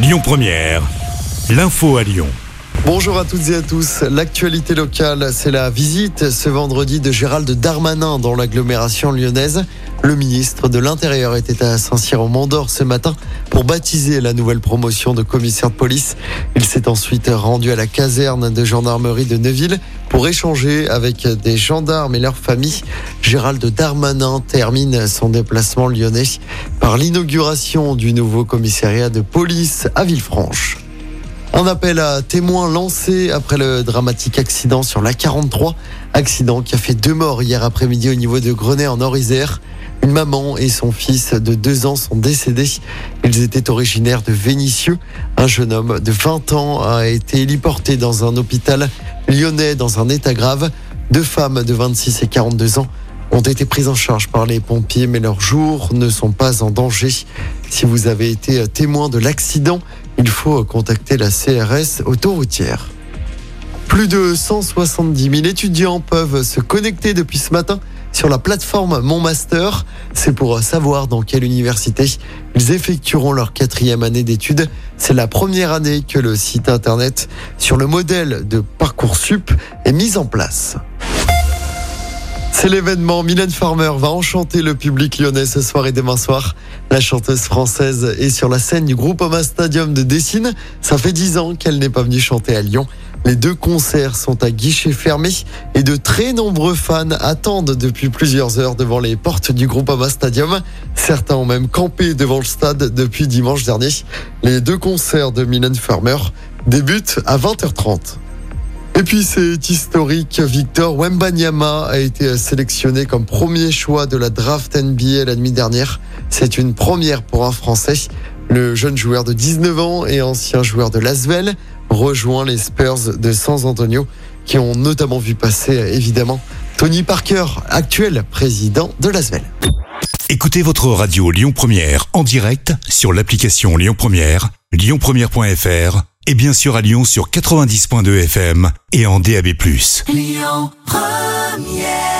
Lyon Première, l'info à Lyon. Bonjour à toutes et à tous. L'actualité locale, c'est la visite ce vendredi de Gérald Darmanin dans l'agglomération lyonnaise. Le ministre de l'Intérieur était à Saint-Cyr au Mont-d'Or ce matin pour baptiser la nouvelle promotion de commissaire de police. Il s'est ensuite rendu à la caserne de gendarmerie de Neuville pour échanger avec des gendarmes et leurs familles. Gérald Darmanin termine son déplacement lyonnais par l'inauguration du nouveau commissariat de police à Villefranche. Un appel à témoins lancé après le dramatique accident sur la 43. Accident qui a fait deux morts hier après-midi au niveau de Grenay en Orisère. Une maman et son fils de deux ans sont décédés. Ils étaient originaires de Vénissieux. Un jeune homme de 20 ans a été héliporté dans un hôpital lyonnais dans un état grave. Deux femmes de 26 et 42 ans ont été prises en charge par les pompiers, mais leurs jours ne sont pas en danger. Si vous avez été témoin de l'accident, il faut contacter la CRS autoroutière. Plus de 170 000 étudiants peuvent se connecter depuis ce matin sur la plateforme Mon Master. C'est pour savoir dans quelle université ils effectueront leur quatrième année d'études. C'est la première année que le site internet sur le modèle de Parcoursup est mis en place. C'est l'événement. Mylène Farmer va enchanter le public lyonnais ce soir et demain soir. La chanteuse française est sur la scène du groupe Oma Stadium de Dessine. Ça fait dix ans qu'elle n'est pas venue chanter à Lyon. Les deux concerts sont à guichet fermé et de très nombreux fans attendent depuis plusieurs heures devant les portes du groupe Ama Stadium. Certains ont même campé devant le stade depuis dimanche dernier. Les deux concerts de Mylène Farmer débutent à 20h30. Et puis c'est historique, Victor Wembanyama a été sélectionné comme premier choix de la draft NBA la nuit dernière. C'est une première pour un Français. Le jeune joueur de 19 ans et ancien joueur de Lasvel rejoint les Spurs de San Antonio qui ont notamment vu passer évidemment Tony Parker, actuel président de Lasvel. Écoutez votre radio Lyon Première en direct sur l'application Lyon Première, lyonpremière.fr et bien sûr à Lyon sur 90.2 FM et en DAB+. Lyon Première